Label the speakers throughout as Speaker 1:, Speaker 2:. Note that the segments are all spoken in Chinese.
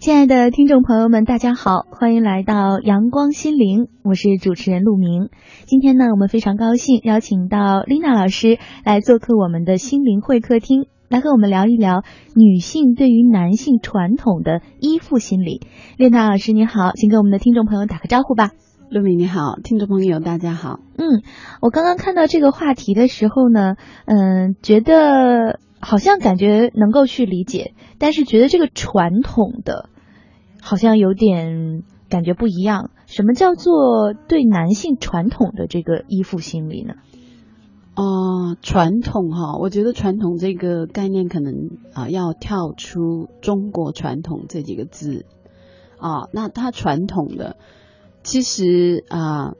Speaker 1: 亲爱的听众朋友们，大家好，欢迎来到阳光心灵，我是主持人陆明。今天呢，我们非常高兴邀请到丽娜老师来做客我们的心灵会客厅，来和我们聊一聊女性对于男性传统的依附心理。丽娜老师你好，请给我们的听众朋友打个招呼吧。
Speaker 2: 陆明你好，听众朋友大家好。
Speaker 1: 嗯，我刚刚看到这个话题的时候呢，嗯，觉得。好像感觉能够去理解，但是觉得这个传统的好像有点感觉不一样。什么叫做对男性传统的这个依附心理呢？
Speaker 2: 哦，传统哈，我觉得传统这个概念可能啊要跳出中国传统这几个字啊。那它传统的其实啊。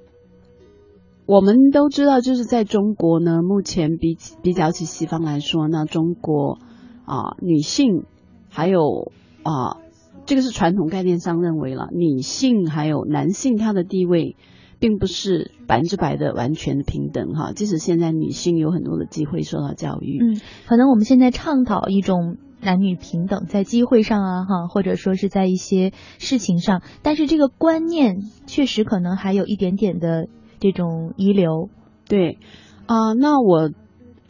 Speaker 2: 我们都知道，就是在中国呢，目前比比较起西方来说，那中国啊，女性还有啊，这个是传统概念上认为了，女性还有男性他的地位，并不是百分之百的完全的平等哈。即使现在女性有很多的机会受到教育，
Speaker 1: 嗯，可能我们现在倡导一种男女平等，在机会上啊哈，或者说是在一些事情上，但是这个观念确实可能还有一点点的。这种遗留，
Speaker 2: 对啊，那我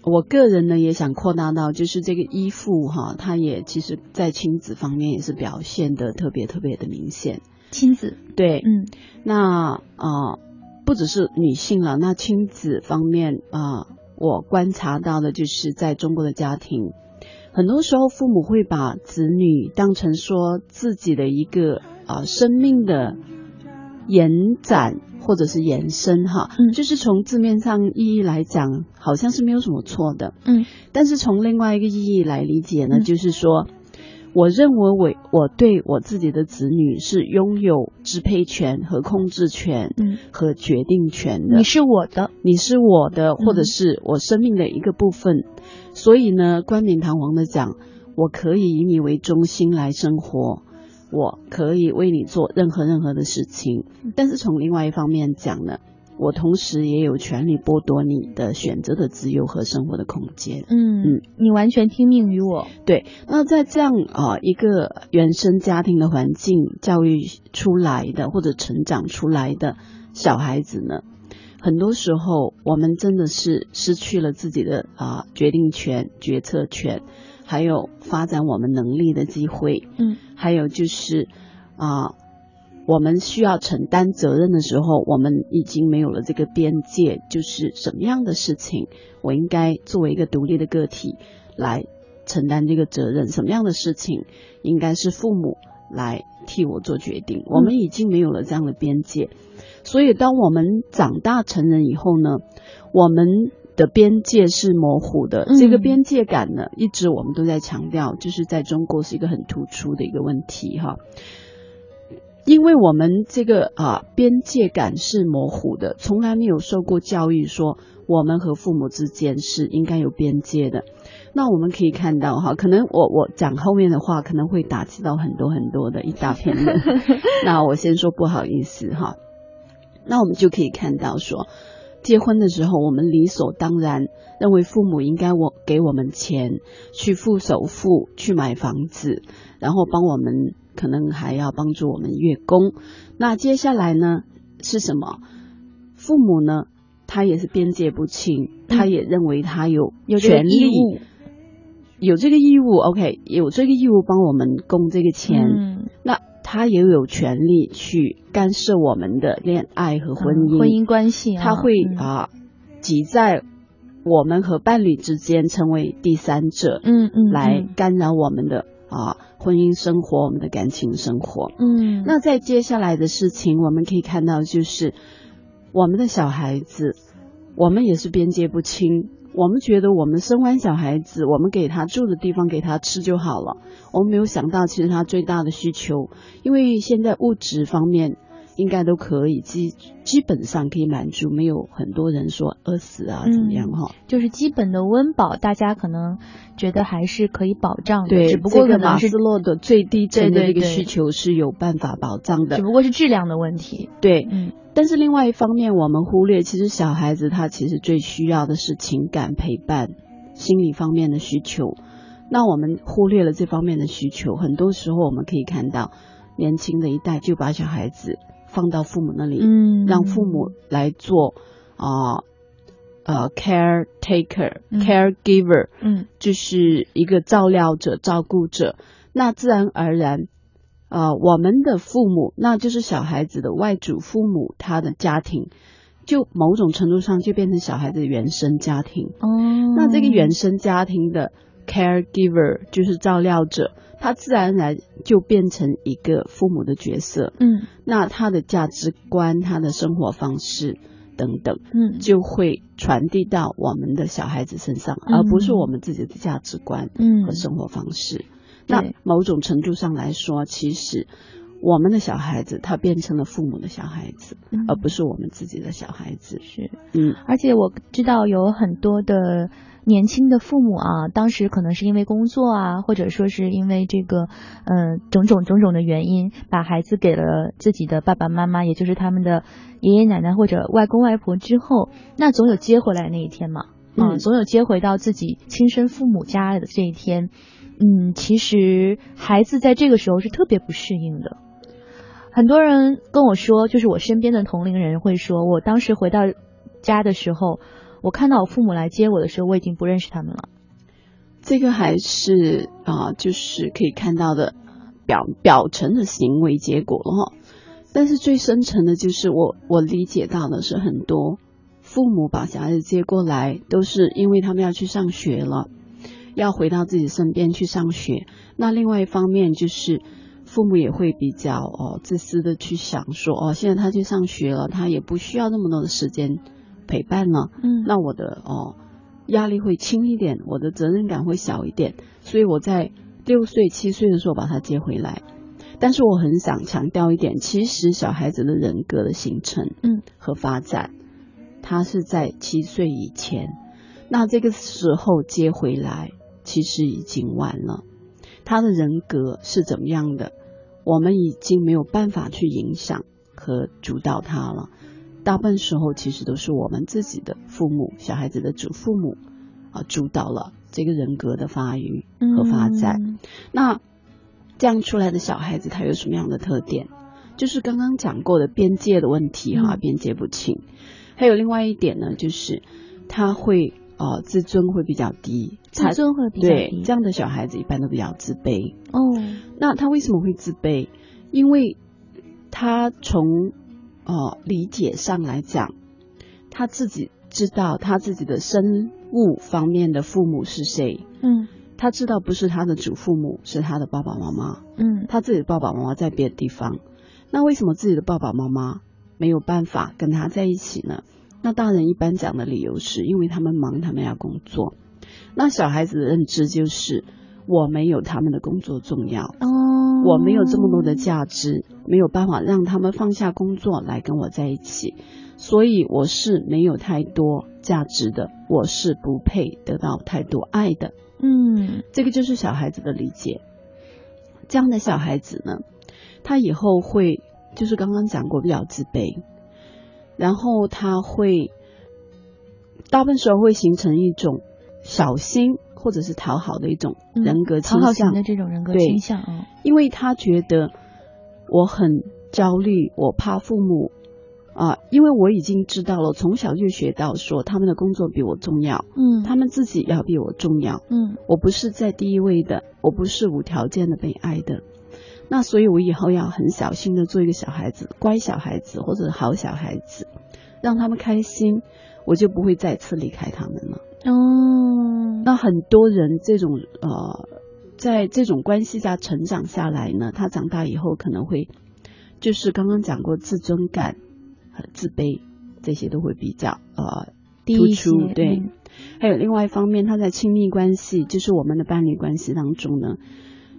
Speaker 2: 我个人呢也想扩大到，就是这个依附哈，它也其实在亲子方面也是表现的特别特别的明显。
Speaker 1: 亲子
Speaker 2: 对，
Speaker 1: 嗯，
Speaker 2: 那啊不只是女性了，那亲子方面啊，我观察到的就是在中国的家庭，很多时候父母会把子女当成说自己的一个啊生命的延展。或者是延伸哈，
Speaker 1: 嗯，
Speaker 2: 就是从字面上意义来讲，好像是没有什么错的，
Speaker 1: 嗯，
Speaker 2: 但是从另外一个意义来理解呢，就是说，我认为我我对我自己的子女是拥有支配权和控制权，
Speaker 1: 嗯，
Speaker 2: 和决定权的。
Speaker 1: 你是我的，
Speaker 2: 你是我的，或者是我生命的一个部分。所以呢，冠冕堂皇的讲，我可以以你为中心来生活。我可以为你做任何任何的事情，但是从另外一方面讲呢，我同时也有权利剥夺你的选择的自由和生活的空间。
Speaker 1: 嗯嗯，你完全听命于我。
Speaker 2: 对，那在这样啊一个原生家庭的环境教育出来的或者成长出来的小孩子呢，很多时候我们真的是失去了自己的啊决定权、决策权。还有发展我们能力的机会，
Speaker 1: 嗯，
Speaker 2: 还有就是啊，我们需要承担责任的时候，我们已经没有了这个边界，就是什么样的事情我应该作为一个独立的个体来承担这个责任，什么样的事情应该是父母来替我做决定，我们已经没有了这样的边界，所以当我们长大成人以后呢，我们。的边界是模糊的，这个边界感呢，一直我们都在强调，就是在中国是一个很突出的一个问题哈。因为我们这个啊边界感是模糊的，从来没有受过教育说我们和父母之间是应该有边界的。那我们可以看到哈，可能我我讲后面的话可能会打击到很多很多的一大片人。那我先说不好意思哈。那我们就可以看到说。结婚的时候，我们理所当然认为父母应该我给我们钱去付首付去买房子，然后帮我们可能还要帮助我们月供。那接下来呢是什么？父母呢他也是边界不清，他也认为他有权利，有这个义务。OK，有这个义务帮我们供这个钱。那。他也有权利去干涉我们的恋爱和婚姻
Speaker 1: 婚姻关系，
Speaker 2: 他会啊挤在我们和伴侣之间，成为第三者，
Speaker 1: 嗯嗯，
Speaker 2: 来干扰我们的啊婚姻生活，我们的感情生活，
Speaker 1: 嗯。
Speaker 2: 那在接下来的事情，我们可以看到，就是我们的小孩子，我们也是边界不清。我们觉得我们生完小孩子，我们给他住的地方，给他吃就好了。我们没有想到，其实他最大的需求，因为现在物质方面应该都可以基基本上可以满足，没有很多人说饿死啊怎么样哈。
Speaker 1: 就是基本的温饱，大家可能觉得还是可以保障的。
Speaker 2: 对，
Speaker 1: 只不过可能
Speaker 2: 马斯洛的最低层的这个需求是有办法保障的，
Speaker 1: 只不过是质量的问题。
Speaker 2: 对，
Speaker 1: 嗯。
Speaker 2: 但是另外一方面，我们忽略，其实小孩子他其实最需要的是情感陪伴、心理方面的需求。那我们忽略了这方面的需求，很多时候我们可以看到，年轻的一代就把小孩子放到父母那里，
Speaker 1: 嗯，
Speaker 2: 让父母来做啊呃 caretaker、
Speaker 1: 嗯
Speaker 2: caregiver，
Speaker 1: 嗯
Speaker 2: 就是一个照料者、照顾者。那自然而然，呃，我们的父母，那就是小孩子的外祖父母，他的家庭，就某种程度上就变成小孩子的原生家庭。
Speaker 1: 哦，
Speaker 2: 那这个原生家庭的 caregiver 就是照料者，他自然而然就变成一个父母的角色。
Speaker 1: 嗯。
Speaker 2: 那他的价值观、他的生活方式等等，
Speaker 1: 嗯。
Speaker 2: 就会传递到我们的小孩子身上，
Speaker 1: 嗯。
Speaker 2: 而不是我们自己的价值观
Speaker 1: 嗯。
Speaker 2: 和生活方式。
Speaker 1: 对。
Speaker 2: 那某种程度上来说，其实我们的小孩子他变成了父母的小孩子，
Speaker 1: 嗯
Speaker 2: 而不是我们自己的小孩子。
Speaker 1: 是，
Speaker 2: 嗯
Speaker 1: 而且我知道有很多的年轻的父母啊，当时可能是因为工作啊，或者说是因为这个，嗯、种种种种的原因，把孩子给了自己的爸爸妈妈，也就是他们的爷爷奶奶或者外公外婆之后，那总有接回来那一天嘛，啊，
Speaker 2: 嗯
Speaker 1: 总有接回到自己亲生父母家的这一天。嗯，其实孩子在这个时候是特别不适应的。很多人跟我说，就是我身边的同龄人会说，我当时回到家的时候，我看到我父母来接我的时候，我已经不认识他们了。
Speaker 2: 这个还是啊、就是可以看到的表表层的行为结果了哈。但是最深层的，就是我我理解到的是，很多父母把小孩子接过来，都是因为他们要去上学了，要回到自己身边去上学。那另外一方面就是。父母也会比较哦自私的去想说哦，现在他去上学了，他也不需要那么多的时间陪伴了，
Speaker 1: 嗯。
Speaker 2: 那我的哦压力会轻一点，我的责任感会小一点，所以我在六岁七岁的时候把他接回来。但是我很想强调一点，其实小孩子的人格的形成，
Speaker 1: 嗯，
Speaker 2: 和发展，他是在七岁以前，那这个时候接回来，其实已经晚了。他的人格是怎么样的，我们已经没有办法去影响和主导他了。大部分时候其实都是我们自己的父母、小孩子的祖父母啊主导了这个人格的发育和发展。
Speaker 1: 嗯
Speaker 2: 那这样出来的小孩子他有什么样的特点？就是刚刚讲过的边界的问题哈，
Speaker 1: 嗯
Speaker 2: 边界不清。还有另外一点呢，就是他会呃自尊会比较低，
Speaker 1: 自尊会比较
Speaker 2: 对
Speaker 1: 低。
Speaker 2: 这样的小孩子一般都比较自卑。
Speaker 1: 哦，
Speaker 2: 那他为什么会自卑？因为他从哦理解上来讲，他自己知道他自己的生物方面的父母是谁，
Speaker 1: 嗯
Speaker 2: 他知道不是他的祖父母，是他的爸爸妈妈。
Speaker 1: 嗯
Speaker 2: 他自己的爸爸妈妈在别的地方，那为什么自己的爸爸妈妈没有办法跟他在一起呢？那大人一般讲的理由是因为他们忙，他们要工作。那小孩子的认知就是我没有他们的工作重要，
Speaker 1: 哦，
Speaker 2: 我没有这么多的价值，没有办法让他们放下工作来跟我在一起，所以我是没有太多价值的，我是不配得到太多爱的。
Speaker 1: 嗯
Speaker 2: 这个就是小孩子的理解。这样的小孩子呢，他以后会就是刚刚讲过比较自卑，然后他会大部分时候会形成一种小心或者是讨好的一种
Speaker 1: 嗯
Speaker 2: 人格倾向，
Speaker 1: 讨好型的这种人格倾向啊。
Speaker 2: 因为他觉得我很焦虑，我怕父母啊、因为我已经知道了，从小就学到说他们的工作比我重要，
Speaker 1: 嗯
Speaker 2: 他们自己要比我重要。
Speaker 1: 嗯
Speaker 2: 我不是在第一位的，我不是无条件的被爱的。那所以，我以后要很小心的做一个小孩子，乖小孩子或者好小孩子，让他们开心，我就不会再次离开他们了。
Speaker 1: 哦，
Speaker 2: 那很多人这种呃，在这种关系下成长下来呢，他长大以后可能会，就是刚刚讲过自尊感和自卑这些都会比较呃突出，对。
Speaker 1: 嗯
Speaker 2: 还有另外一方面，他在亲密关系，就是我们的伴侣关系当中呢，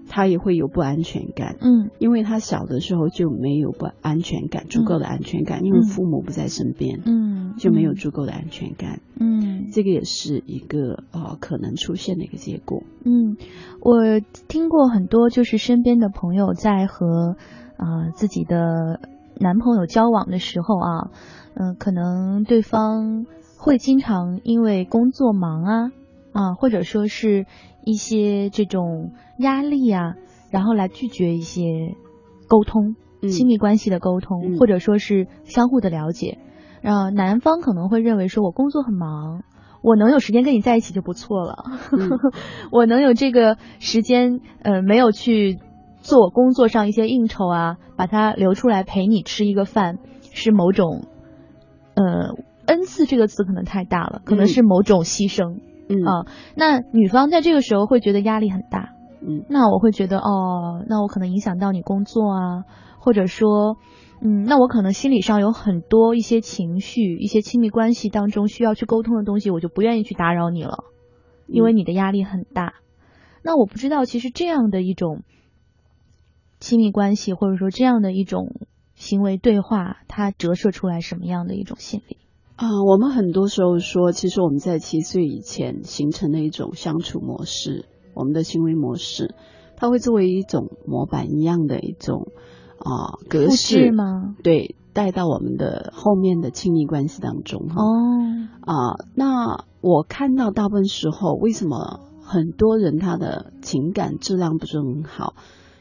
Speaker 2: 他也会有不安全感，
Speaker 1: 嗯。
Speaker 2: 因为他小的时候就没有不安全感，足够的安全感，因为父母不在身边，
Speaker 1: 嗯。
Speaker 2: 就没有足够的安全感，
Speaker 1: 嗯。
Speaker 2: 这个也是一个呃可能出现的一个结果。
Speaker 1: 嗯，我听过很多，就是身边的朋友在和呃自己的男朋友交往的时候啊，嗯、可能对方会经常因为工作忙啊，啊，或者说是一些这种压力啊，然后来拒绝一些沟通、亲密关系的沟通，或者说是相互的了解。呃，男方可能会认为说，我工作很忙，我能有时间跟你在一起就不错了，我能有这个时间，呃，没有去做工作上一些应酬啊，把它留出来陪你吃一个饭，是某种，呃，恩赐这个词可能太大了，可能是某种牺牲，啊，那女方在这个时候会觉得压力很大，
Speaker 2: 嗯，
Speaker 1: 那我会觉得哦，那我可能影响到你工作啊，或者说。嗯，那我可能心理上有很多一些情绪，一些亲密关系当中需要去沟通的东西，我就不愿意去打扰你了，因为你的压力很大。那我不知道，其实这样的一种亲密关系，或者说这样的一种行为对话，它折射出来什么样的一种心理
Speaker 2: 啊？我们很多时候说，其实我们在七岁以前形成的一种相处模式，我们的行为模式，它会作为一种模板一样的一种。啊，格式
Speaker 1: 吗？
Speaker 2: 对，带到我们的后面的亲密关系当中哈。
Speaker 1: 哦，
Speaker 2: 啊，那我看到大部分时候，为什么很多人他的情感质量不是很好？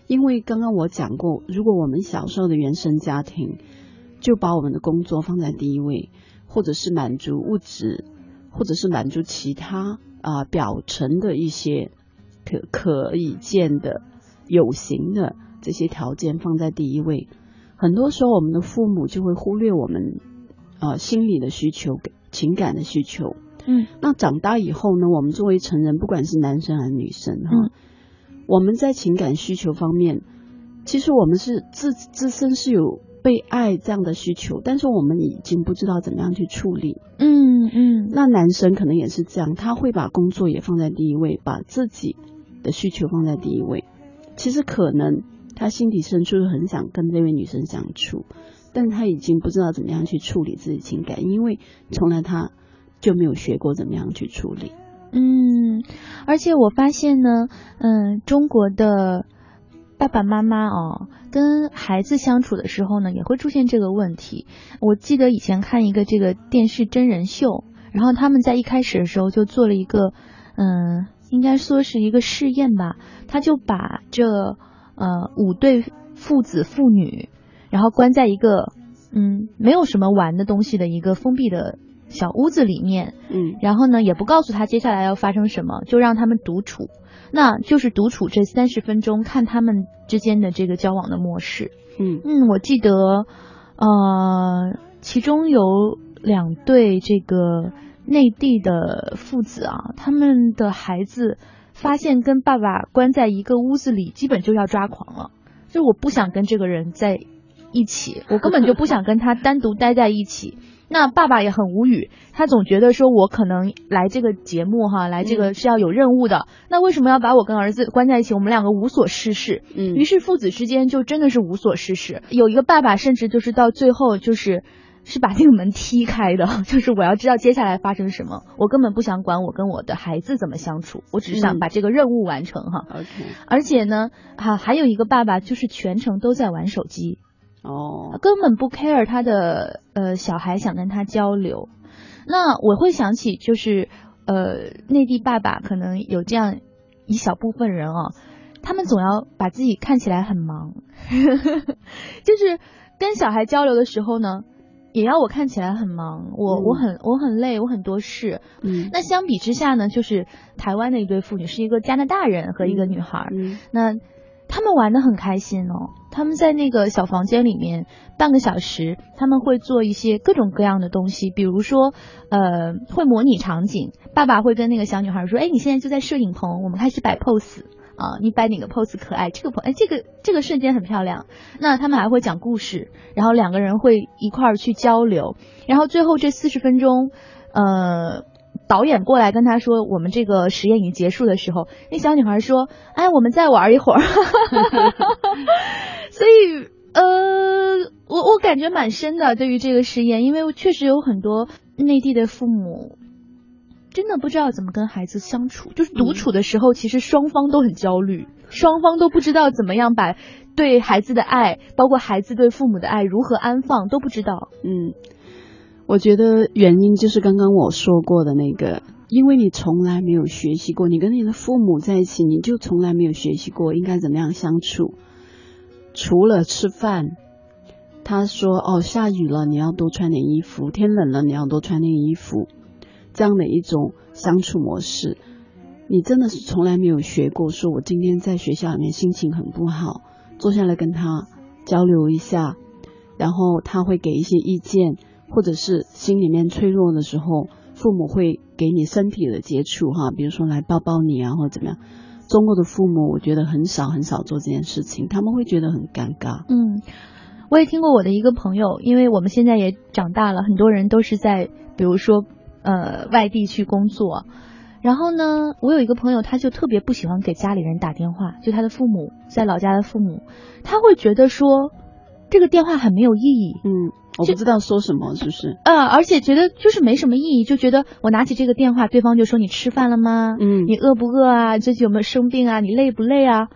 Speaker 2: 因为刚刚我讲过，如果我们小时候的原生家庭就把我们的工作放在第一位，或者是满足物质，或者是满足其他啊表层的一些可可以见的有形的。这些条件放在第一位，很多时候我们的父母就会忽略我们呃心理的需求、情感的需求。
Speaker 1: 嗯，
Speaker 2: 那长大以后呢，我们作为成人，不管是男生还是女生哈，我们在情感需求方面，其实我们是自自身是有被爱这样的需求，但是我们已经不知道怎么样去处理。
Speaker 1: 嗯嗯，
Speaker 2: 那男生可能也是这样，他会把工作也放在第一位，把自己的需求放在第一位。其实可能。他心底深处很想跟这位女生相处，但他已经不知道怎么样去处理自己情感，因为从来他就没有学过怎么样去处理。
Speaker 1: 嗯，而且我发现呢，嗯，中国的爸爸妈妈哦，跟孩子相处的时候呢，也会出现这个问题。我记得以前看一个这个电视真人秀，然后他们在一开始的时候就做了一个，嗯，应该说是一个试验吧，他就把这。呃，五对父子父女，然后关在一个嗯没有什么玩的东西的一个封闭的小屋子里面，
Speaker 2: 嗯，
Speaker 1: 然后呢也不告诉他接下来要发生什么，就让他们独处，那就是独处这三十分钟，看他们之间的这个交往的模式，
Speaker 2: 嗯
Speaker 1: 嗯，我记得呃其中有两对这个内地的父子啊，他们的孩子。发现跟爸爸关在一个屋子里，基本就要抓狂了。就我不想跟这个人在一起，我根本就不想跟他单独待在一起。那爸爸也很无语，他总觉得说我可能来这个节目哈，来这个是要有任务的。那为什么要把我跟儿子关在一起？我们两个无所事事。
Speaker 2: 嗯，
Speaker 1: 于是父子之间就真的是无所事事。有一个爸爸甚至就是到最后就是。是把那个门踢开的，就是我要知道接下来发生什么，我根本不想管我跟我的孩子怎么相处，我只是想把这个任务完成哈。而且呢，哈还有一个爸爸就是全程都在玩手机，
Speaker 2: 哦，
Speaker 1: 根本不 care 他的呃小孩想跟他交流。那我会想起就是呃内地爸爸可能有这样一小部分人啊，他们总要把自己看起来很忙，就是跟小孩交流的时候呢。也要我看起来很忙，我我很我很累，我很多事。
Speaker 2: 嗯，
Speaker 1: 那相比之下呢，就是台湾的一对父女，是一个加拿大人和一个女孩。
Speaker 2: 嗯，
Speaker 1: 那他们玩的很开心哦。他们在那个小房间里面半个小时，他们会做一些各种各样的东西，比如说呃，会模拟场景。爸爸会跟那个小女孩说：“哎，你现在就在摄影棚，我们开始摆 pose。”啊，你摆哪个 pose 可爱？这个 pose，哎，这个这个瞬间很漂亮。那他们还会讲故事，然后两个人会一块儿去交流，然后最后这四十分钟，呃，导演过来跟他说，我们这个实验已经结束的时候，那小女孩说，哎，我们再玩一会儿。所以，呃，我我感觉蛮深的，对于这个实验，因为确实有很多内地的父母。真的不知道怎么跟孩子相处，就是独处的时候，其实双方都很焦虑，双方都不知道怎么样把对孩子的爱，包括孩子对父母的爱如何安放都不知道。
Speaker 2: 嗯，我觉得原因就是刚刚我说过的那个因为你从来没有学习过，你跟你的父母在一起，你就从来没有学习过应该怎么样相处。除了吃饭，他说：“哦，下雨了，你要多穿点衣服；天冷了，你要多穿点衣服。”这样的一种相处模式，你真的是从来没有学过。说我今天在学校里面心情很不好，坐下来跟他交流一下，然后他会给一些意见，或者是心里面脆弱的时候。父母会给你身体的接触，哈，比如说来抱抱你啊，或者怎么样。中国的父母，我觉得很少很少做这件事情，他们会觉得很尴尬。
Speaker 1: 嗯，我也听过我的一个朋友，因为我们现在也长大了，很多人都是在比如说呃外地去工作，然后呢，我有一个朋友，他就特别不喜欢给家里人打电话，就他的父母在老家的父母，他会觉得说这个电话很没有意义。
Speaker 2: 嗯。我不知道说什么，是不是？
Speaker 1: 呃，而且觉得就是没什么意义，就觉得我拿起这个电话，对方就说你吃饭了吗？
Speaker 2: 嗯，
Speaker 1: 你饿不饿啊？最近有没有生病啊？你累不累啊？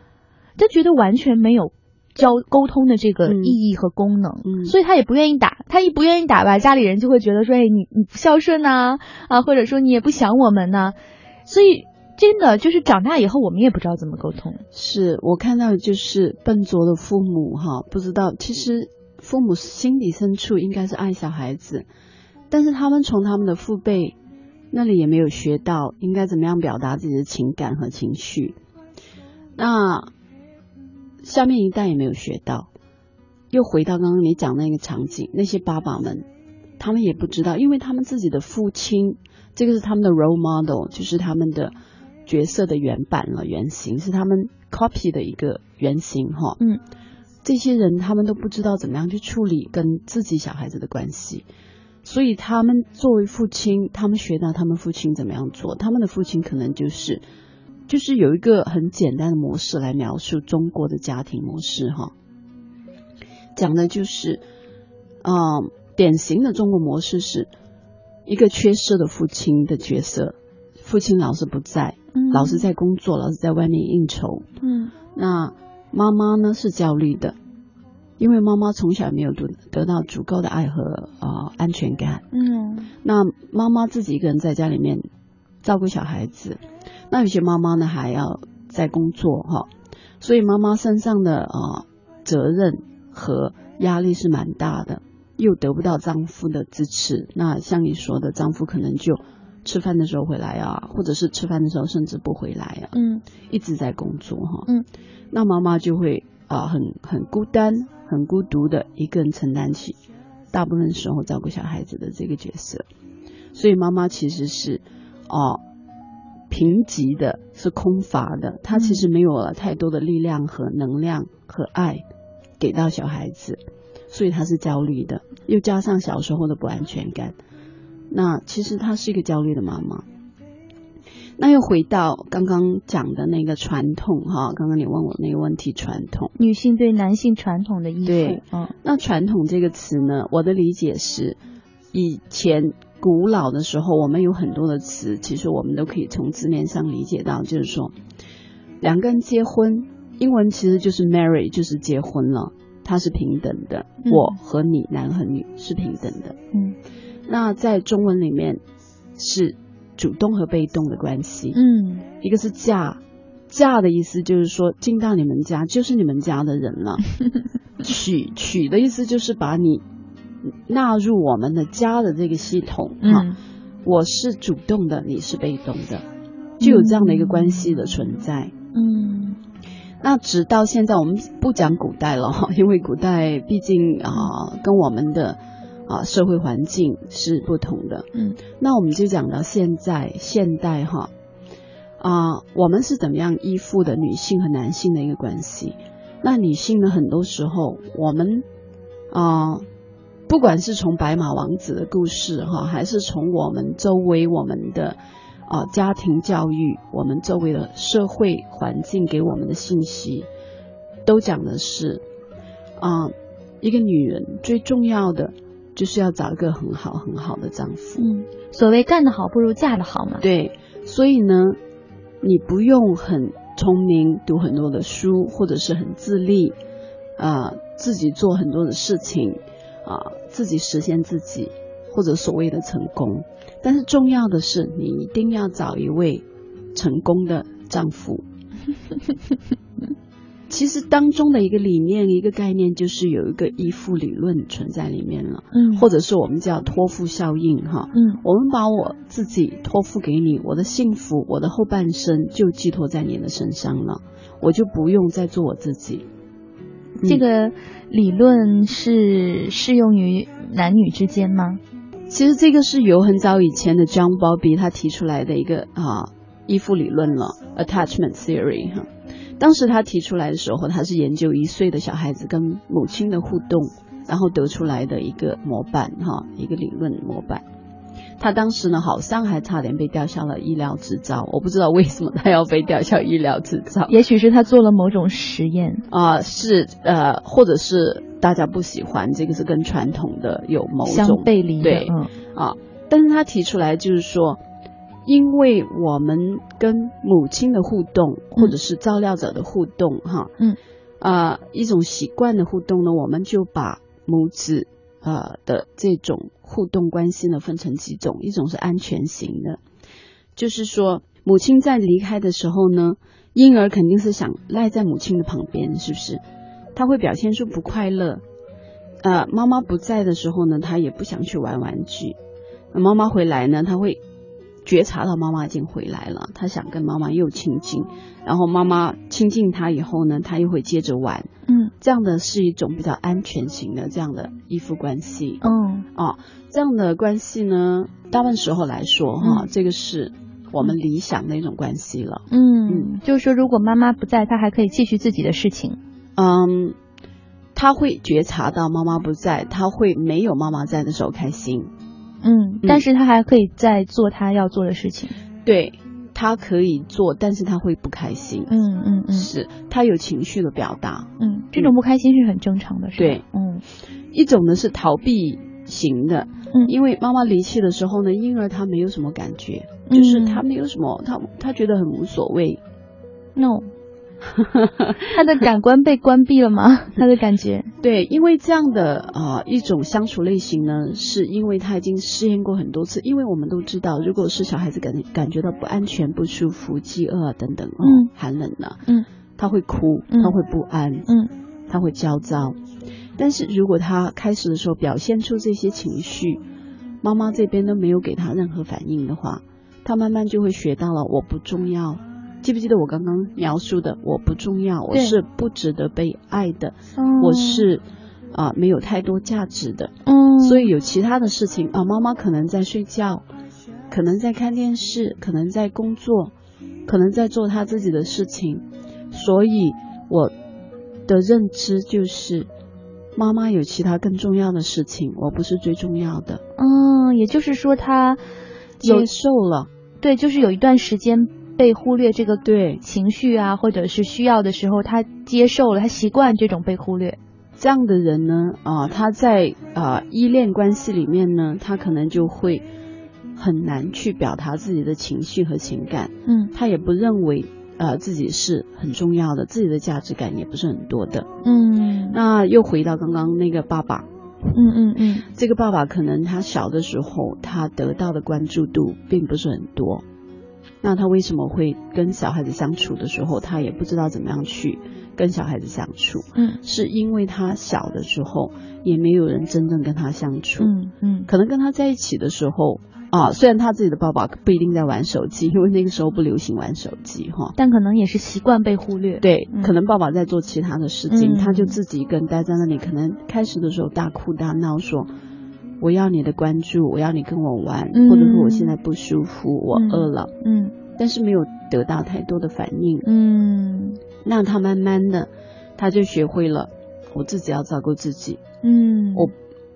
Speaker 1: 他觉得完全没有交沟通的这个意义和功能，
Speaker 2: 嗯，
Speaker 1: 所以他也不愿意打。他一不愿意打吧，家里人就会觉得说，哎，你你不孝顺呐，啊，或者说你也不想我们呐。所以真的就是长大以后，我们也不知道怎么沟通。
Speaker 2: 是我看到就是笨拙的父母哈，不知道其实。父母心底深处应该是爱小孩子，但是他们从他们的父辈那里也没有学到应该怎么样表达自己的情感和情绪。那下面一代也没有学到，又回到刚刚你讲那个场景，那些爸爸们，他们也不知道，因为他们自己的父亲，这个是他们的 role model，就是他们的角色的原版了，原型是他们 copy 的一个原型哈。
Speaker 1: 嗯。
Speaker 2: 这些人他们都不知道怎么样去处理跟自己小孩子的关系，所以他们作为父亲，他们学到他们父亲怎么样做，他们的父亲可能就是就是有一个很简单的模式来描述中国的家庭模式哈，讲的就是嗯典型的中国模式是一个缺失的父亲的角色，父亲老是不在，老是在工作，老是在外面应酬，
Speaker 1: 嗯，
Speaker 2: 那。妈妈呢是焦虑的，因为妈妈从小没有得得到足够的爱和啊安全感。
Speaker 1: 嗯，
Speaker 2: 那妈妈自己一个人在家里面照顾小孩子，那有些妈妈呢还要在工作哈，所以妈妈身上的啊责任和压力是蛮大的，又得不到丈夫的支持。那像你说的，丈夫可能就吃饭的时候回来啊，或者是吃饭的时候甚至不回来啊，
Speaker 1: 嗯，
Speaker 2: 一直在工作哈，
Speaker 1: 嗯。
Speaker 2: 那妈妈就会啊很很孤单、很孤独的一个人承担起大部分时候照顾小孩子的这个角色，所以妈妈其实是哦贫瘠的，是空乏的，她其实没有了太多的力量和能量和爱给到小孩子，所以她是焦虑的，又加上小时候的不安全感，那其实她是一个焦虑的妈妈。那又回到刚刚讲的那个传统哈，刚刚你问我那个问题，传统。
Speaker 1: 女性对男性传统的依附，
Speaker 2: 对，
Speaker 1: 嗯，
Speaker 2: 那传统这个词呢，我的理解是，以前古老的时候，我们有很多的词，其实我们都可以从字面上理解到，就是说两个人结婚，英文其实就是 marry，就是结婚了，它是平等的，我和你，男和女是平等的，
Speaker 1: 嗯，
Speaker 2: 那在中文里面是。主动和被动的关系，
Speaker 1: 嗯，
Speaker 2: 一个是嫁，嫁的意思就是说进到你们家就是你们家的人了，娶娶的意思就是把你纳入我们的家的这个系统。哈，我是主动的，你是被动的，就有这样的一个关系的存在，
Speaker 1: 嗯，
Speaker 2: 那直到现在我们不讲古代了哈，因为古代毕竟啊跟我们的。啊，社会环境是不同的。
Speaker 1: 嗯，
Speaker 2: 那我们就讲到现在现代哈啊，我们是怎么样依附的女性和男性的一个关系？那女性呢，很多时候我们啊，不管是从白马王子的故事哈，还是从我们周围我们的啊家庭教育，我们周围的社会环境给我们的信息，都讲的是啊，一个女人最重要的。就是要找一个很好很好的丈夫。
Speaker 1: 嗯，所谓干得好不如嫁得好嘛。
Speaker 2: 对，所以呢，你不用很聪明，读很多的书，或者是很自立，啊，自己做很多的事情，啊，自己实现自己，或者所谓的成功。但是重要的是，你一定要找一位成功的丈夫。其实当中的一个理念、一个概念，就是有一个依附理论存在里面了，
Speaker 1: 嗯，
Speaker 2: 或者是我们叫托付效应，哈，
Speaker 1: 嗯，
Speaker 2: 我们把我自己托付给你，我的幸福、我的后半生就寄托在你的身上了，我就不用再做我自己。
Speaker 1: 这个理论是适用于男女之间吗？
Speaker 2: 其实这个是由很早以前的 John Bowlby 他提出来的一个啊依附理论了，attachment theory 哈。当时他提出来的时候，他是研究一岁的小孩子跟母亲的互动，然后得出来的一个模板哈，一个理论模板。他当时呢，好像还差点被吊销了医疗执照，我不知道为什么他要被吊销医疗执照。
Speaker 1: 也许是他做了某种实验
Speaker 2: 啊，是呃，或者是大家不喜欢这个是跟传统的有某种
Speaker 1: 相背离的，
Speaker 2: 对，
Speaker 1: 嗯
Speaker 2: 啊，但是他提出来就是说。因为我们跟母亲的互动，或者是照料者的互动，哈，
Speaker 1: 嗯，
Speaker 2: 啊，一种习惯的互动呢，我们就把母子呃的这种互动关系呢分成几种，一种是安全型的，就是说母亲在离开的时候呢，婴儿肯定是想赖在母亲的旁边，是不是？他会表现出不快乐，呃，妈妈不在的时候呢，他也不想去玩玩具，妈妈回来呢，他会。觉察到妈妈已经回来了，他想跟妈妈又亲近，然后妈妈亲近他以后呢，他又会接着玩，
Speaker 1: 嗯，
Speaker 2: 这样的是一种比较安全型的这样的依附关系，
Speaker 1: 嗯，
Speaker 2: 啊，这样的关系呢，大部分时候来说哈，这个是我们理想的一种关系了，
Speaker 1: 嗯，就是说如果妈妈不在，他还可以继续自己的事情，
Speaker 2: 嗯，他会觉察到妈妈不在，他会没有妈妈在的时候开心。
Speaker 1: 嗯，但是他还可以在做他要做的事情。
Speaker 2: 对，他可以做，但是他会不开心。
Speaker 1: 嗯嗯嗯，
Speaker 2: 是他有情绪的表达。
Speaker 1: 嗯，这种不开心是很正常的，是
Speaker 2: 对，
Speaker 1: 嗯，
Speaker 2: 一种呢是逃避型的。
Speaker 1: 嗯，
Speaker 2: 因为妈妈离去的时候呢，婴儿他没有什么感觉，就是他没有什么，他他觉得很无所谓。
Speaker 1: No。他的感官被关闭了吗？他的感觉
Speaker 2: 对，因为这样的啊一种相处类型呢，是因为他已经试验过很多次。因为我们都知道，如果是小孩子感感觉到不安全、不舒服、饥饿等等哦，寒冷了，
Speaker 1: 嗯，
Speaker 2: 他会哭，他会不安，
Speaker 1: 嗯，
Speaker 2: 他会焦躁。但是如果他开始的时候表现出这些情绪，妈妈这边都没有给他任何反应的话，他慢慢就会学到了我不重要。记不记得我刚刚描述的？我不重要，我是不值得被爱的，我是啊没有太多价值的。
Speaker 1: 嗯，
Speaker 2: 所以有其他的事情啊，妈妈可能在睡觉，可能在看电视，可能在工作，可能在做她自己的事情。所以我的认知就是，妈妈有其他更重要的事情，我不是最重要的。
Speaker 1: 嗯，也就是说，他
Speaker 2: 接受了，
Speaker 1: 对，就是有一段时间。被忽略这个
Speaker 2: 对
Speaker 1: 情绪啊，或者是需要的时候，他接受了，他习惯这种被忽略。
Speaker 2: 这样的人呢，啊，他在啊依恋关系里面呢，他可能就会很难去表达自己的情绪和情感。
Speaker 1: 嗯，
Speaker 2: 他也不认为呃自己是很重要的，自己的价值感也不是很多的。
Speaker 1: 嗯，
Speaker 2: 那又回到刚刚那个爸爸。
Speaker 1: 嗯嗯嗯，
Speaker 2: 这个爸爸可能他小的时候，他得到的关注度并不是很多。那他为什么会跟小孩子相处的时候，他也不知道怎么样去跟小孩子相处？
Speaker 1: 嗯，
Speaker 2: 是因为他小的时候也没有人真正跟他相处。
Speaker 1: 嗯嗯，
Speaker 2: 可能跟他在一起的时候啊，虽然他自己的爸爸不一定在玩手机，因为那个时候不流行玩手机哈，
Speaker 1: 但可能也是习惯被忽略。
Speaker 2: 对，可能爸爸在做其他的事情，他就自己一个人待在那里，可能开始的时候大哭大闹说。我要你的关注，我要你跟我玩，或者说我现在不舒服，我饿了，
Speaker 1: 嗯，
Speaker 2: 但是没有得到太多的反应，
Speaker 1: 嗯，
Speaker 2: 那他慢慢的，他就学会了我自己要照顾自己，
Speaker 1: 嗯，
Speaker 2: 我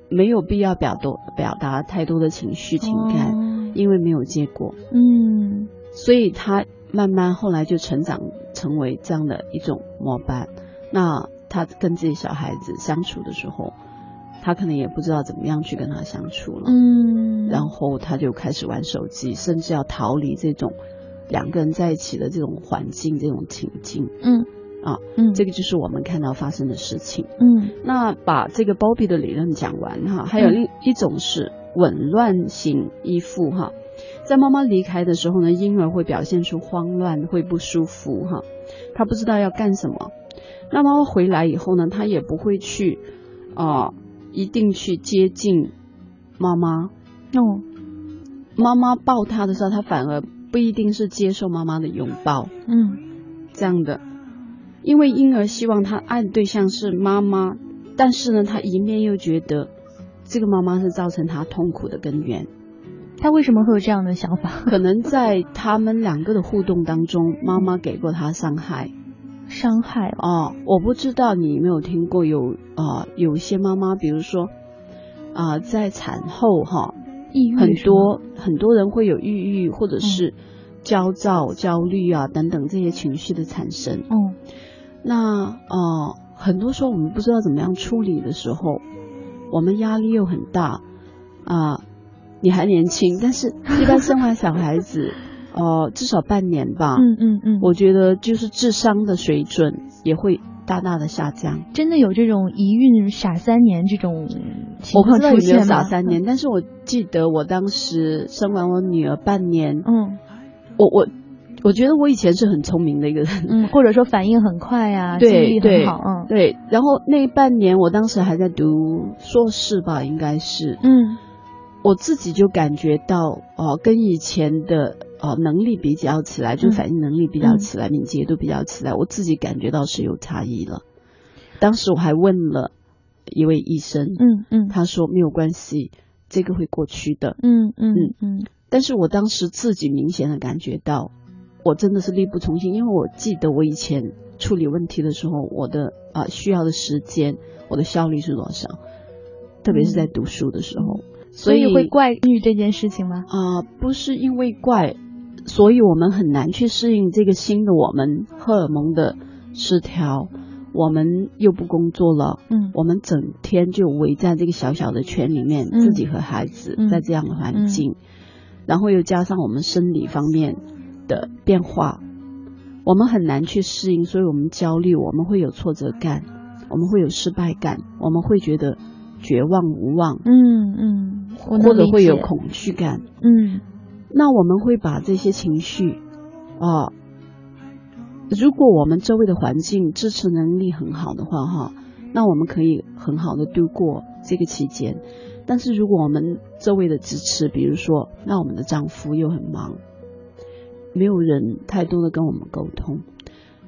Speaker 2: 没有必要表多表达太多的情绪情感，因为没有结果，
Speaker 1: 嗯，
Speaker 2: 所以他慢慢后来就成长成为这样的一种模板，那他跟自己小孩子相处的时候。他可能也不知道怎么样去跟他相处了，
Speaker 1: 嗯，
Speaker 2: 然后他就开始玩手机，甚至要逃离这种两个人在一起的这种环境、这种情境，
Speaker 1: 嗯，
Speaker 2: 啊，
Speaker 1: 嗯，
Speaker 2: 这个就是我们看到发生的事情，
Speaker 1: 嗯，
Speaker 2: 那把这个包庇的理论讲完哈，还有另一种是紊乱型依附哈。在妈妈离开的时候呢，婴儿会表现出慌乱，会不舒服哈，他不知道要干什么。那妈妈回来以后呢，他也不会去啊，一定去接近妈妈。
Speaker 1: 哦，
Speaker 2: 妈妈抱他的时候，他反而不一定是接受妈妈的拥抱。
Speaker 1: 嗯，
Speaker 2: 这样的，因为婴儿希望他爱的对象是妈妈，但是呢，他一面又觉得这个妈妈是造成他痛苦的根源。
Speaker 1: 他为什么会有这样的想法？
Speaker 2: 可能在他们两个的互动当中，妈妈给过他伤害。
Speaker 1: 伤害
Speaker 2: 哦，我不知道你有没有听过有啊，有一些妈妈，比如说啊，在产后哈，
Speaker 1: 抑郁
Speaker 2: 很多很多人会有抑郁或者是焦躁、焦虑啊等等这些情绪的产生。
Speaker 1: 嗯，
Speaker 2: 那呃，很多时候我们不知道怎么样处理的时候，我们压力又很大啊。你还年轻，但是一般生完小孩子，呃，至少半年吧。
Speaker 1: 嗯嗯嗯，
Speaker 2: 我觉得就是智商的水准也会大大的下降。
Speaker 1: 真的有这种一孕傻三年这种情
Speaker 2: 况出现
Speaker 1: 吗？
Speaker 2: 傻三年，但是我记得我当时生完我女儿半年，
Speaker 1: 嗯，
Speaker 2: 我我我觉得我以前是很聪明的一个人，
Speaker 1: 嗯，或者说反应很快 呀，
Speaker 2: 记忆
Speaker 1: 力很好，嗯，
Speaker 2: 对。然后那半年我当时还在读硕士吧，应该是，
Speaker 1: 嗯。
Speaker 2: 我自己就感觉到，哦，跟以前的哦能力比较起来，就反应能力比较起来，敏捷度比较起来，我自己感觉到是有差异了。当时我还问了一位医生，
Speaker 1: 嗯嗯，
Speaker 2: 他说没有关系，这个会过去的，
Speaker 1: 嗯嗯嗯。
Speaker 2: 但是我当时自己明显的感觉到，我真的是力不从心，因为我记得我以前处理问题的时候，我的啊需要的时间，我的效率是多少，特别是在读书的时候。
Speaker 1: 所以会怪育这件事情吗？
Speaker 2: 啊，不是因为怪，所以我们很难去适应这个新的我们荷尔蒙的失调，我们又不工作了，
Speaker 1: 嗯，
Speaker 2: 我们整天就围在这个小小的圈里面，自己和孩子在这样的环境，然后又加上我们生理方面的变化，我们很难去适应，所以我们焦虑，我们会有挫折感，我们会有失败感，我们会觉得绝望无望，
Speaker 1: 嗯嗯。或
Speaker 2: 者会有恐惧感，
Speaker 1: 嗯，
Speaker 2: 那我们会把这些情绪，啊，如果我们周围的环境支持能力很好的话，哈，那我们可以很好的度过这个期间。但是如果我们周围的支持，比如说，那我们的丈夫又很忙，没有人太多的跟我们沟通，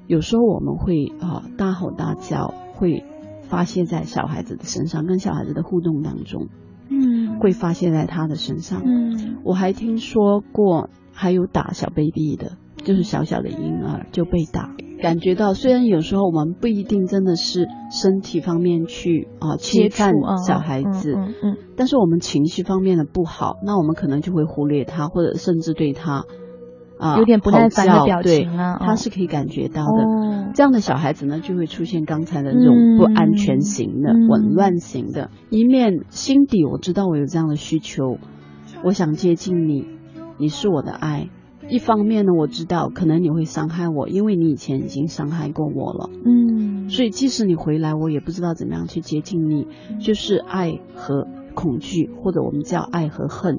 Speaker 2: 有时候我们会啊大吼大叫，会发泄在小孩子的身上，跟小孩子的互动当中。
Speaker 1: 嗯，
Speaker 2: 会发泄在他的身上。
Speaker 1: 嗯，
Speaker 2: 我还听说过还有打小 baby 的，就是小小的婴儿就被打。感觉到虽然有时候我们不一定真的是身体方面去啊侵犯小孩子，
Speaker 1: 嗯嗯，
Speaker 2: 但是我们情绪方面的不好，那我们可能就会忽略他，或者甚至对他。啊，
Speaker 1: 有点不耐烦的表
Speaker 2: 情
Speaker 1: 啊，
Speaker 2: 他是可以感觉到的。这样的小孩子呢，就会出现刚才的这种不安全型的、紊乱型的。一面心底我知道我有这样的需求，我想接近你，你是我的爱。一方面呢，我知道可能你会伤害我，因为你以前已经伤害过我了。
Speaker 1: 嗯，
Speaker 2: 所以即使你回来，我也不知道怎么样去接近你，就是爱和恐惧，或者我们叫爱和恨。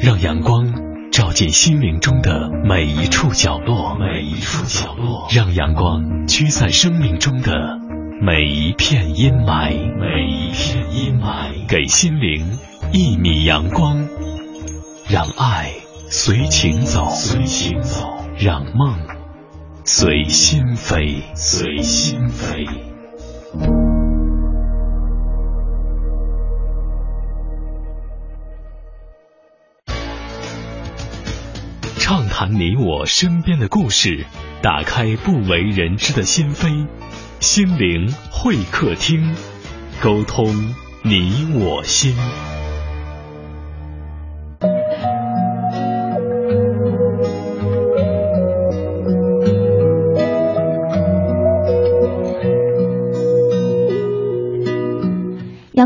Speaker 3: 让阳光照进心灵中的每一处角落，每一处角落；让阳光驱散生命中的每一片阴霾，每一片阴霾。给心灵一米阳光，让爱随情走，随情走；让梦随心飞，随心飞。谈你我身边的故事，打开不为人知的心扉，心灵会客厅，沟通你我心。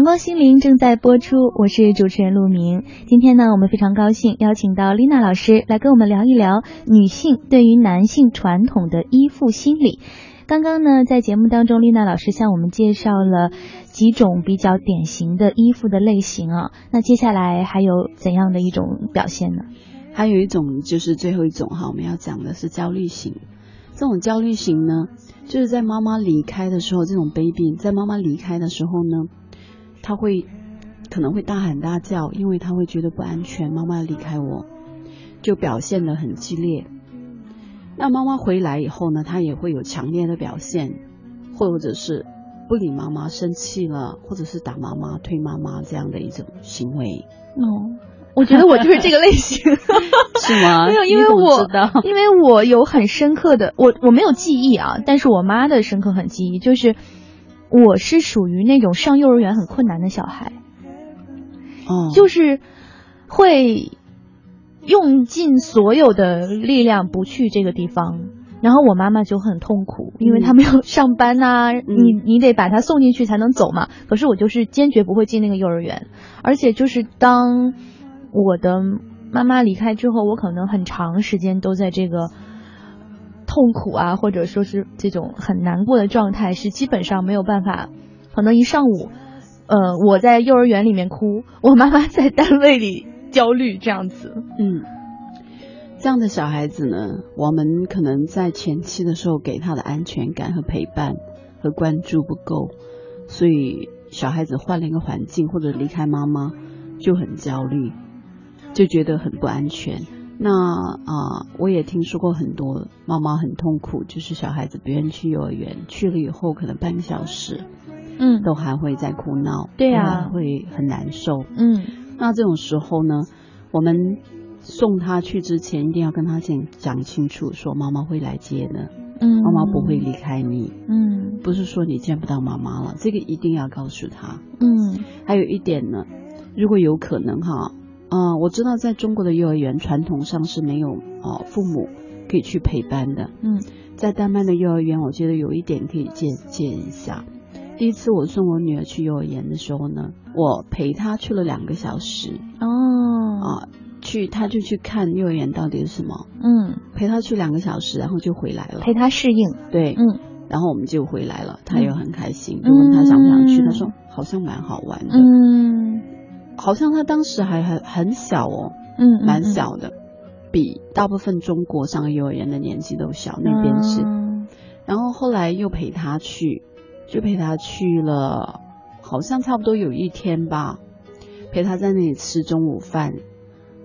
Speaker 1: 阳光心灵正在播出，我是主持人陆明。今天呢，我们非常高兴邀请到丽娜老师来跟我们聊一聊女性对于男性传统的依附心理。刚刚呢，在节目当中，丽娜老师向我们介绍了几种比较典型的依附的类型啊。那接下来还有怎样的一种表现呢？
Speaker 2: 还有一种就是最后一种哈，我们要讲的是焦虑型。这种焦虑型呢，就是在妈妈离开的时候，这种 baby 在妈妈离开的时候呢。他会可能会大喊大叫，因为他会觉得不安全，妈妈离开我，就表现的很激烈。那妈妈回来以后呢，他也会有强烈的表现，或者是不理妈妈、生气了，或者是打妈妈、推妈妈这样的一种行为。
Speaker 1: 哦，我觉得我就是这个类型，
Speaker 2: 是吗？
Speaker 1: 没有，因为我因为我有很深刻的，我我没有记忆啊，但是我妈的深刻很记忆就是。我是属于那种上幼儿园很困难的小孩，
Speaker 2: 哦，
Speaker 1: 就是会用尽所有的力量不去这个地方，然后我妈妈就很痛苦，因为她没有上班呐，你你得把她送进去才能走嘛。可是我就是坚决不会进那个幼儿园，而且就是当我的妈妈离开之后，我可能很长时间都在这个。痛苦啊，或者说是这种很难过的状态，是基本上没有办法。可能一上午，呃，我在幼儿园里面哭，我妈妈在单位里焦虑，这样子。
Speaker 2: 嗯，这样的小孩子呢，我们可能在前期的时候给他的安全感和陪伴和关注不够，所以小孩子换了一个环境或者离开妈妈就很焦虑，就觉得很不安全。那啊，我也听说过很多妈妈很痛苦，就是小孩子不愿意去幼儿园，去了以后可能半个小时，
Speaker 1: 嗯，
Speaker 2: 都还会在哭闹，
Speaker 1: 对呀，
Speaker 2: 会很难受，
Speaker 1: 嗯。
Speaker 2: 那这种时候呢，我们送他去之前一定要跟他讲讲清楚，说妈妈会来接的，
Speaker 1: 嗯，
Speaker 2: 妈妈不会离开你，
Speaker 1: 嗯，
Speaker 2: 不是说你见不到妈妈了，这个一定要告诉他，
Speaker 1: 嗯。
Speaker 2: 还有一点呢，如果有可能哈。啊，我知道在中国的幼儿园传统上是没有哦父母可以去陪伴的。
Speaker 1: 嗯，
Speaker 2: 在丹麦的幼儿园，我觉得有一点可以借鉴一下。第一次我送我女儿去幼儿园的时候呢，我陪她去了两个小时。
Speaker 1: 哦，
Speaker 2: 啊，去她就去看幼儿园到底是什么。
Speaker 1: 嗯，
Speaker 2: 陪她去两个小时，然后就回来了。
Speaker 1: 陪她适应。
Speaker 2: 对，
Speaker 1: 嗯，
Speaker 2: 然后我们就回来了，她也很开心，就问她想不想去，她说好像蛮好玩的。
Speaker 1: 嗯。
Speaker 2: 好像他当时还很很小哦，
Speaker 1: 嗯，
Speaker 2: 蛮小的，比大部分中国上幼儿园的年纪都小。那边是，然后后来又陪他去，就陪他去了，好像差不多有一天吧，陪他在那里吃中午饭，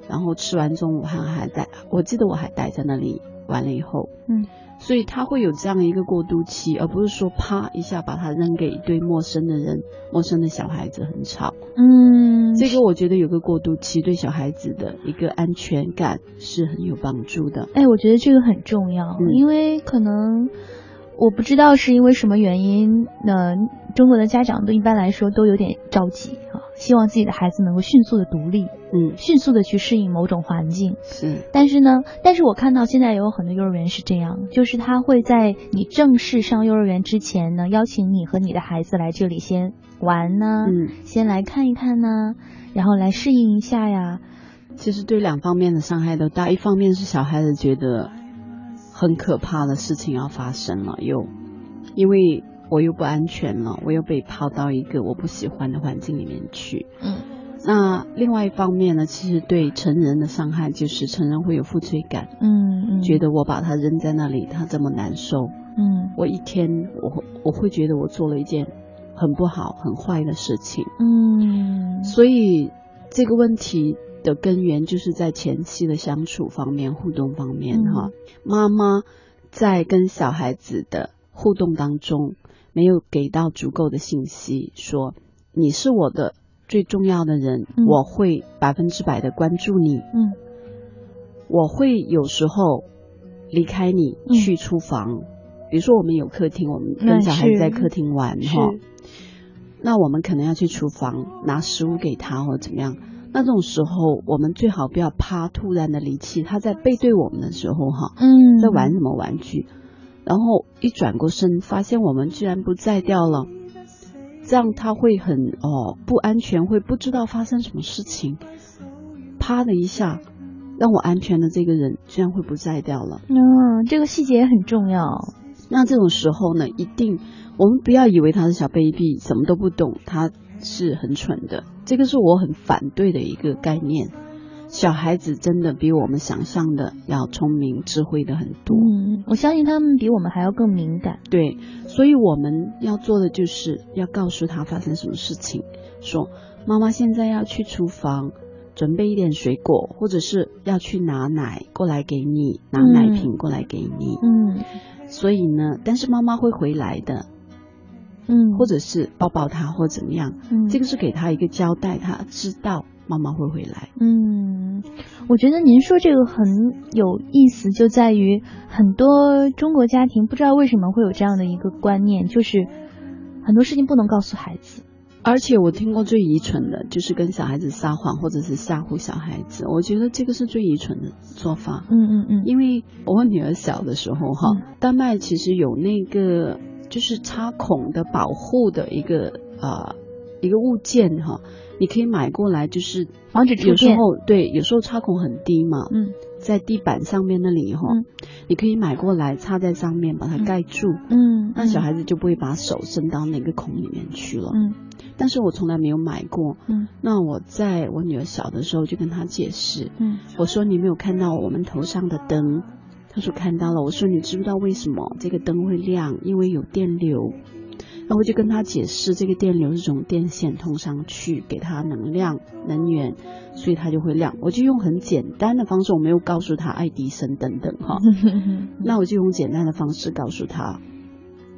Speaker 2: 然后吃完中午饭还待，我记得我还待在那里，完了以后，
Speaker 1: 嗯。
Speaker 2: 所以他会有这样一个过渡期，而不是说啪一下把他扔给一堆陌生的人，陌生的小孩子很吵。
Speaker 1: 嗯，
Speaker 2: 这个我觉得有个过渡期，对小孩子的一个安全感是很有帮助的。
Speaker 1: 哎，我觉得这个很重要，因为可能。我不知道是因为什么原因，呢？中国的家长都一般来说都有点着急啊，希望自己的孩子能够迅速的独立，
Speaker 2: 嗯，
Speaker 1: 迅速的去适应某种环境。
Speaker 2: 是，
Speaker 1: 但是呢，但是我看到现在也有很多幼儿园是这样，就是他会在你正式上幼儿园之前呢，邀请你和你的孩子来这里先玩呢，
Speaker 2: 嗯，
Speaker 1: 先来看一看呢，然后来适应一下呀。
Speaker 2: 其实对两方面的伤害都大，一方面是小孩子觉得。很可怕的事情要发生了，又因为我又不安全了，我又被抛到一个我不喜欢的环境里面去。
Speaker 1: 嗯，
Speaker 2: 那另外一方面呢，其实对成人的伤害就是成人会有负罪感。
Speaker 1: 嗯嗯，
Speaker 2: 觉得我把他扔在那里，他这么难受。
Speaker 1: 嗯，
Speaker 2: 我一天我我会觉得我做了一件很不好、很坏的事情。
Speaker 1: 嗯，
Speaker 2: 所以这个问题。的根源就是在前期的相处方面、互动方面哈。妈妈在跟小孩子的互动当中，没有给到足够的信息，说你是我的最重要的人，我会百分之百的关注你。
Speaker 1: 嗯，
Speaker 2: 我会有时候离开你去厨房，比如说我们有客厅，我们跟小孩子在客厅玩哈。那我们可能要去厨房拿食物给他或者怎么样。那这种时候，我们最好不要怕突然的离弃。他在背对我们的时候，哈，
Speaker 1: 嗯，
Speaker 2: 在玩什么玩具，然后一转过身，发现我们居然不在掉了，这样他会很哦不安全，会不知道发生什么事情。啪的一下，让我安全的这个人居然会不在掉了。
Speaker 1: 嗯，这个细节也很重要。
Speaker 2: 那这种时候呢，一定我们不要以为他是小 baby，什么都不懂，他是很蠢的。这个是我很反对的一个概念。小孩子真的比我们想象的要聪明、智慧的很多。
Speaker 1: 嗯，我相信他们比我们还要更敏感。
Speaker 2: 对，所以我们要做的就是要告诉他发生什么事情，说妈妈现在要去厨房准备一点水果，或者是要去拿奶过来给你，拿奶瓶过来给你。
Speaker 1: 嗯，
Speaker 2: 所以呢，但是妈妈会回来的。
Speaker 1: 嗯，
Speaker 2: 或者是抱抱他或怎么样，
Speaker 1: 嗯，
Speaker 2: 这个是给他一个交代，他知道妈妈会回来。
Speaker 1: 嗯，我觉得您说这个很有意思，就在于很多中国家庭不知道为什么会有这样的一个观念，就是很多事情不能告诉孩子。
Speaker 2: 而且我听过最愚蠢的就是跟小孩子撒谎，或者是吓唬小孩子。我觉得这个是最愚蠢的做法。
Speaker 1: 嗯嗯嗯，
Speaker 2: 因为我女儿小的时候哈，丹麦其实有那个。就是插孔的保护的一个呃一个物件哈，你可以买过来，就是
Speaker 1: 防止
Speaker 2: 有时候对，有时候插孔很低嘛，
Speaker 1: 嗯，
Speaker 2: 在地板上面那里哈，你可以买过来插在上面，把它盖住，
Speaker 1: 嗯，
Speaker 2: 那小孩子就不会把手伸到那个孔里面去了，
Speaker 1: 嗯，
Speaker 2: 但是我从来没有买过，
Speaker 1: 嗯，
Speaker 2: 那我在我女儿小的时候就跟她解释，
Speaker 1: 嗯，
Speaker 2: 我说你没有看到我们头上的灯。他说看到了，我说你知不知道为什么这个灯会亮？因为有电流。然后我就跟他解释，这个电流是从电线通上去，给他能量、能源，所以它就会亮。我就用很简单的方式，我没有告诉他爱迪生等等哈。那我就用简单的方式告诉他。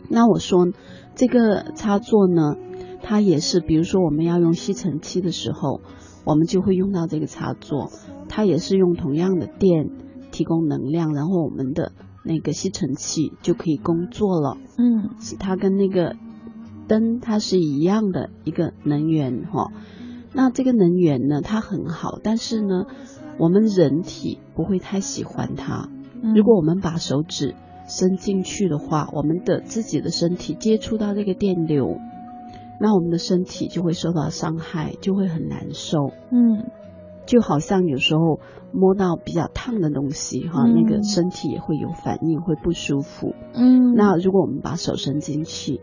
Speaker 2: 那我说这个插座呢，它也是，比如说我们要用吸尘器的时候，我们就会用到这个插座，它也是用同样的电。提供能量，然后我们的那个吸尘器就可以工作了。
Speaker 1: 嗯，
Speaker 2: 它跟那个灯它是一样的一个能源哈。那这个能源呢，它很好，但是呢，我们人体不会太喜欢它。如果我们把手指伸进去的话，我们的自己的身体接触到这个电流，那我们的身体就会受到伤害，就会很难受。
Speaker 1: 嗯。
Speaker 2: 就好像有时候摸到比较烫的东西，哈，那个身体也会有反应，会不舒服。
Speaker 1: 嗯，
Speaker 2: 那如果我们把手伸进去，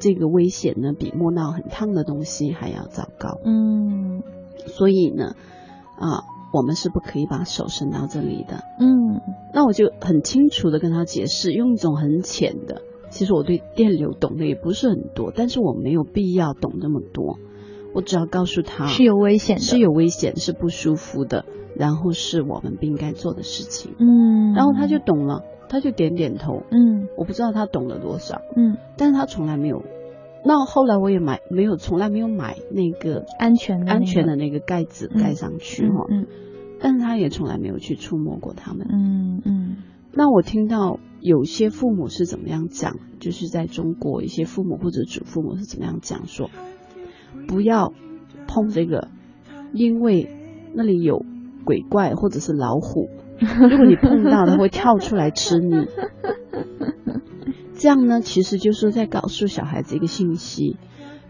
Speaker 2: 这个危险呢，比摸到很烫的东西还要糟糕。
Speaker 1: 嗯，
Speaker 2: 所以呢，啊，我们是不可以把手伸到这里的。
Speaker 1: 嗯，
Speaker 2: 那我就很清楚的跟他解释，用一种很浅的，其实我对电流懂得也不是很多，但是我没有必要懂那么多。我只要告诉他
Speaker 1: 是有危险的，
Speaker 2: 是有危险，是不舒服的，然后是我们不应该做的事情。
Speaker 1: 嗯，
Speaker 2: 然后他就懂了，他就点点头。
Speaker 1: 嗯，
Speaker 2: 我不知道他懂了多少。
Speaker 1: 嗯，
Speaker 2: 但是他从来没有。那后来我也买，没有，从来没有买那个
Speaker 1: 安全
Speaker 2: 安全的那个盖子盖上去哈。
Speaker 1: 嗯，
Speaker 2: 但是他也从来没有去触摸过他们。
Speaker 1: 嗯嗯。
Speaker 2: 那我听到有些父母是怎么样讲，就是在中国一些父母或者祖父母是怎么样讲说。不要碰这个，因为那里有鬼怪或者是老虎。如果你碰到，它会跳出来吃你。这样呢，其实就是在告诉小孩子一个信息，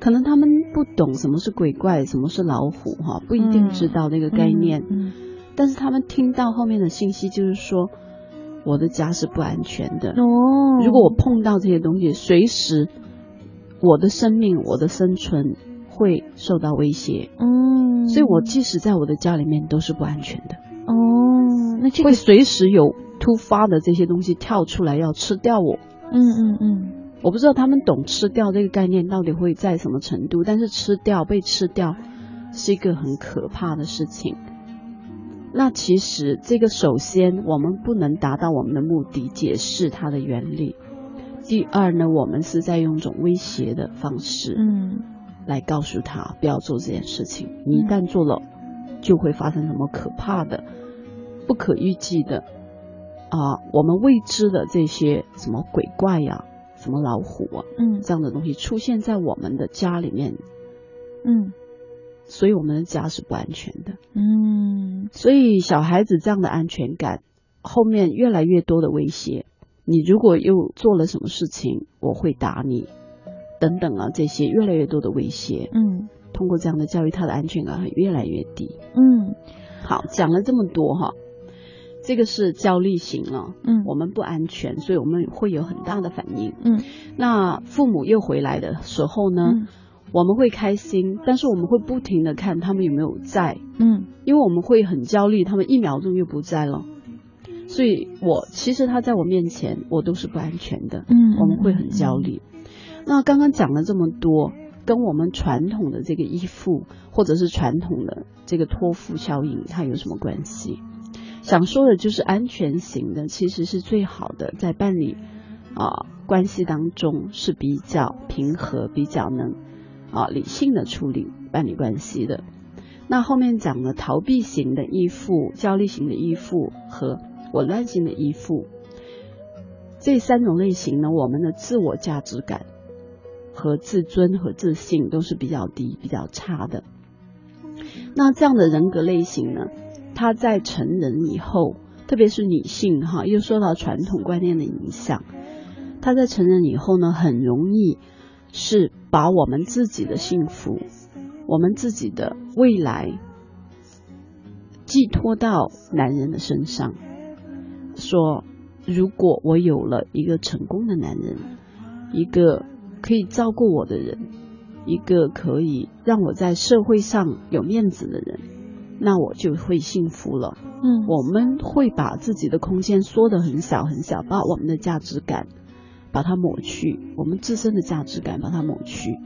Speaker 2: 可能他们不懂什么是鬼怪，什么是老虎，哈，不一定知道那个概念。
Speaker 1: 嗯。
Speaker 2: 但是他们听到后面的信息，就是说我的家是不安全的。
Speaker 1: 哦。
Speaker 2: 如果我碰到这些东西，随时我的生命、我的生存。会受到威胁，
Speaker 1: 嗯，
Speaker 2: 所以我即使在我的家里面都是不安全的。
Speaker 1: 哦，那这
Speaker 2: 个会随时有突发的这些东西跳出来要吃掉我。
Speaker 1: 嗯嗯嗯，
Speaker 2: 我不知道他们懂吃掉这个概念到底会在什么程度，但是吃掉被吃掉是一个很可怕的事情。那其实这个首先我们不能达到我们的目的，解释它的原理。第二呢，我们是在用一种威胁的方式，
Speaker 1: 嗯。
Speaker 2: 来告诉他不要做这件事情，你一旦做了，就会发生什么可怕的、不可预计的啊，我们未知的这些什么鬼怪呀，什么老虎啊
Speaker 1: 嗯
Speaker 2: 这样的东西出现在我们的家里面，
Speaker 1: 嗯
Speaker 2: 所以我们的家是不安全的。
Speaker 1: 嗯
Speaker 2: 所以小孩子这样的安全感，后面越来越多的威胁。你如果又做了什么事情，我会打你，等等啊，这些越来越多的威胁。
Speaker 1: 嗯
Speaker 2: 通过这样的教育，他的安全感会越来越低。
Speaker 1: 嗯
Speaker 2: 好，讲了这么多哈，这个是焦虑型了。
Speaker 1: 嗯
Speaker 2: 我们不安全，所以我们会有很大的反应。
Speaker 1: 嗯
Speaker 2: 那父母又回来的时候呢，
Speaker 1: 嗯
Speaker 2: 我们会开心，但是我们会不停的看他们有没有在，
Speaker 1: 嗯
Speaker 2: 因为我们会很焦虑，他们一秒钟又不在了。所以我其实他在我面前，我都是不安全的，
Speaker 1: 嗯
Speaker 2: 我们会很焦虑。那刚刚讲了这么多，跟我们传统的这个依附，或者是传统的这个托付效应，它有什么关系？想说的就是安全型的，其实是最好的，在伴侣啊、关系当中是比较平和、比较能啊理性的处理伴侣关系的。那后面讲了逃避型的依附、焦虑型的依附和紊乱型的依附，这三种类型呢，我们的自我价值感和自尊和自信都是比较低、比较差的。那这样的人格类型呢，他在成人以后，特别是女性哈，又受到传统观念的影响，他在成人以后呢，很容易是把我们自己的幸福、我们自己的未来寄托到男人的身上，说如果我有了一个成功的男人，一个可以照顾我的人，一个可以让我在社会上有面子的人，那我就会幸福了。
Speaker 1: 嗯
Speaker 2: 我们会把自己的空间缩得很小很小，把我们的价值感把它抹去，我们自身的价值感把它抹去，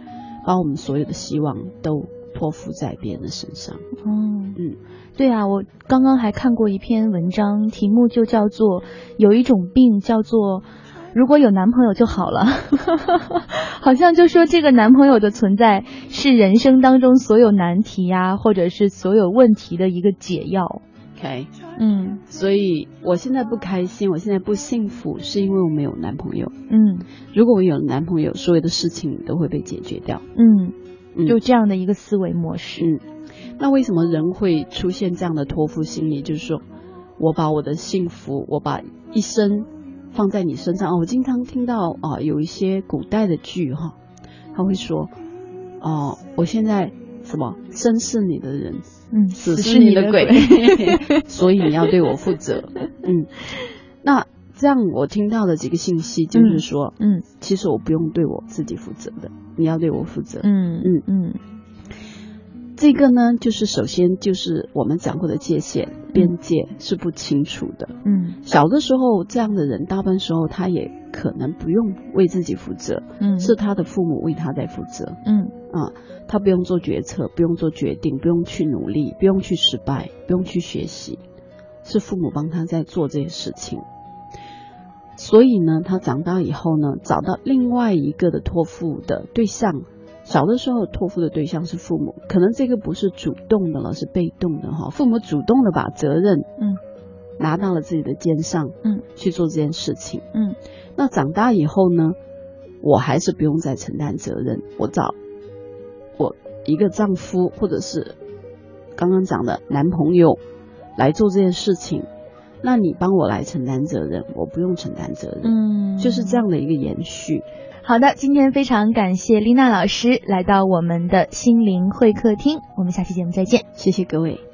Speaker 2: 把我们所有的希望都托付在别人的身上。
Speaker 1: 哦
Speaker 2: 嗯
Speaker 1: 对啊，我刚刚还看过一篇文章，题目就叫做“有一种病叫做如果有男朋友就好了”，好像就说这个男朋友的存在是人生当中所有难题呀、或者是所有问题的一个解药。
Speaker 2: ，OK，
Speaker 1: 嗯
Speaker 2: 所以我现在不开心，我现在不幸福，是因为我没有男朋友。
Speaker 1: 嗯
Speaker 2: 如果我有了男朋友，所有的事情都会被解决掉。
Speaker 1: 嗯，
Speaker 2: 嗯
Speaker 1: 就这样的一个思维模式。
Speaker 2: 嗯，那为什么人会出现这样的托付心理？就是说我把我的幸福，我把一生放在你身上。哦，我经常听到啊、有一些古代的剧哈，他会说，哦、我现在什么生是你的人，
Speaker 1: 嗯，
Speaker 2: 死
Speaker 1: 是
Speaker 2: 是你的
Speaker 1: 鬼。
Speaker 2: 鬼，所以你要对我负责。嗯，那这样我听到的几个信息就是说，
Speaker 1: 嗯
Speaker 2: 其实我不用对我自己负责的，你要对我负责。
Speaker 1: 嗯
Speaker 2: 嗯
Speaker 1: 嗯
Speaker 2: 这个呢，就是首先就是我们讲过的界限、边界是不清楚的。
Speaker 1: 嗯
Speaker 2: 小的时候，这样的人大部分时候他也可能不用为自己负责，
Speaker 1: 嗯，
Speaker 2: 是他的父母为他在负责
Speaker 1: 嗯
Speaker 2: 啊。他不用做决策，不用做决定，不用去努力，不用去失败，不用去学习，是父母帮他在做这些事情。所以呢，他长大以后呢，找到另外一个的托付的对象。小的时候托付的对象是父母，可能这个不是主动的了，是被动的哈。父母主动的把责任
Speaker 1: 嗯
Speaker 2: 拿到了自己的肩上，
Speaker 1: 嗯
Speaker 2: 去做这件事情。
Speaker 1: 嗯
Speaker 2: 那长大以后呢，我还是不用再承担责任，我找我一个丈夫或者是刚刚讲的男朋友来做这件事情，那你帮我来承担责任，我不用承担责任，
Speaker 1: 嗯，
Speaker 2: 就是这样的一个延续。
Speaker 1: 好的，今天非常感谢丽娜老师来到我们的心灵会客厅，我们下期节目再见。
Speaker 2: 谢谢各位。